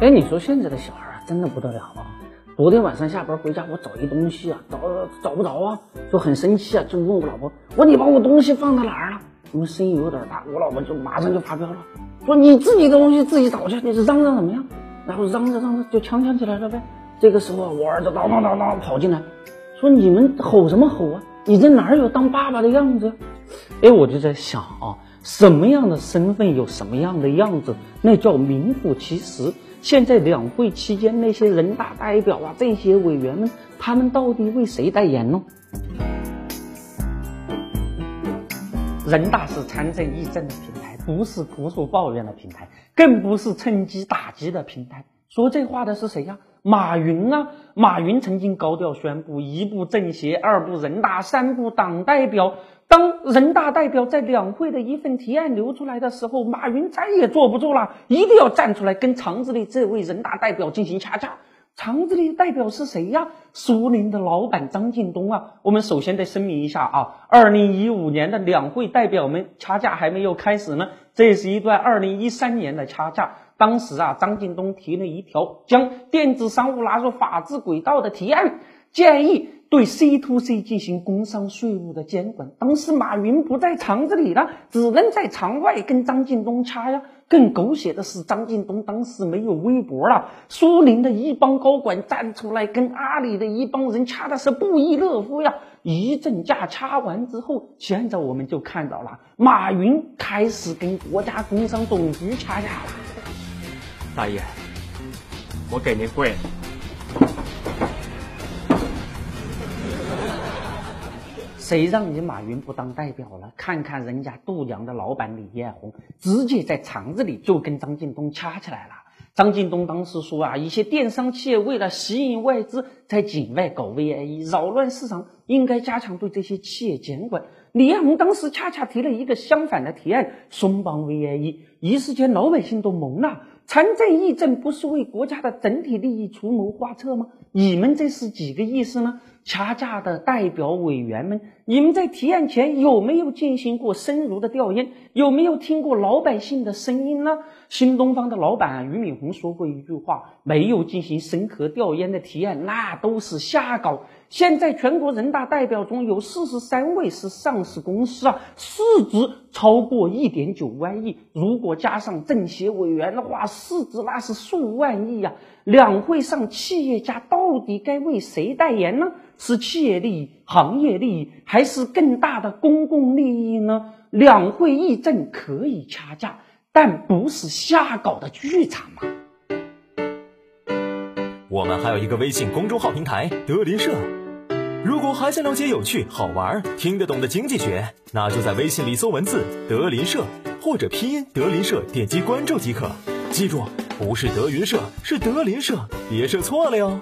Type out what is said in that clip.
哎，你说现在的小孩啊，真的不得了啊！昨天晚上下班回家，我找一东西啊，找找不着啊，就很生气啊，就问我老婆，我说你把我东西放到哪儿了？我们声音有点大，我老婆就马上就发飙了，说你自己的东西自己找去，你是嚷嚷什么呀？然后嚷着嚷着就呛呛起来了呗。这个时候啊，我儿子当当当当跑进来，说你们吼什么吼啊？你这哪有当爸爸的样子？哎，我就在想啊，什么样的身份有什么样的样子，那叫名副其实。现在两会期间，那些人大代表啊，这些委员们，他们到底为谁代言呢？人大是参政议政的平台，不是哭诉抱怨的平台，更不是趁机打击的平台。说这话的是谁呀？马云啊！马云曾经高调宣布：一部政协，二部人大，三部党代表。当人大代表在两会的一份提案流出来的时候，马云再也坐不住了，一定要站出来跟厂子里这位人大代表进行掐架。厂子里的代表是谁呀？苏宁的老板张近东啊！我们首先得声明一下啊，二零一五年的两会代表们掐架还没有开始呢，这是一段二零一三年的掐架。当时啊，张近东提了一条将电子商务纳入法治轨道的提案，建议。对 C to C 进行工商税务的监管，当时马云不在厂子里了，只能在场外跟张近东掐呀。更狗血的是，张近东当时没有微博了，苏宁的一帮高管站出来跟阿里的一帮人掐的是不亦乐乎呀。一阵架掐完之后，现在我们就看到了马云开始跟国家工商总局掐架了。大爷，我给您跪。谁让你马云不当代表了？看看人家度娘的老板李彦宏，直接在厂子里就跟张近东掐起来了。张近东当时说啊，一些电商企业为了吸引外资，在境外搞 VIE，扰乱市场，应该加强对这些企业监管。李彦宏当时恰恰提了一个相反的提案，松绑 VIE，一时间老百姓都懵了。参政议政不是为国家的整体利益出谋划策吗？你们这是几个意思呢？掐架的代表委员们，你们在提案前有没有进行过深入的调研？有没有听过老百姓的声音呢？新东方的老板俞敏洪说过一句话：没有进行深刻调研的提案，那都是瞎搞。现在全国人大代表中有四十三位是上市公司啊，市值超过一点九万亿。如果加上政协委员的话，市值那是数万亿呀。两会上，企业家到底该为谁代言呢？是企业利益、行业利益，还是更大的公共利益呢？两会议政可以掐架，但不是瞎搞的剧场嘛。我们还有一个微信公众号平台“德林社”，如果还想了解有趣、好玩、听得懂的经济学，那就在微信里搜文字“德林社”或者拼音“德林社”，点击关注即可。记住，不是德云社，是德林社，别设错了哟。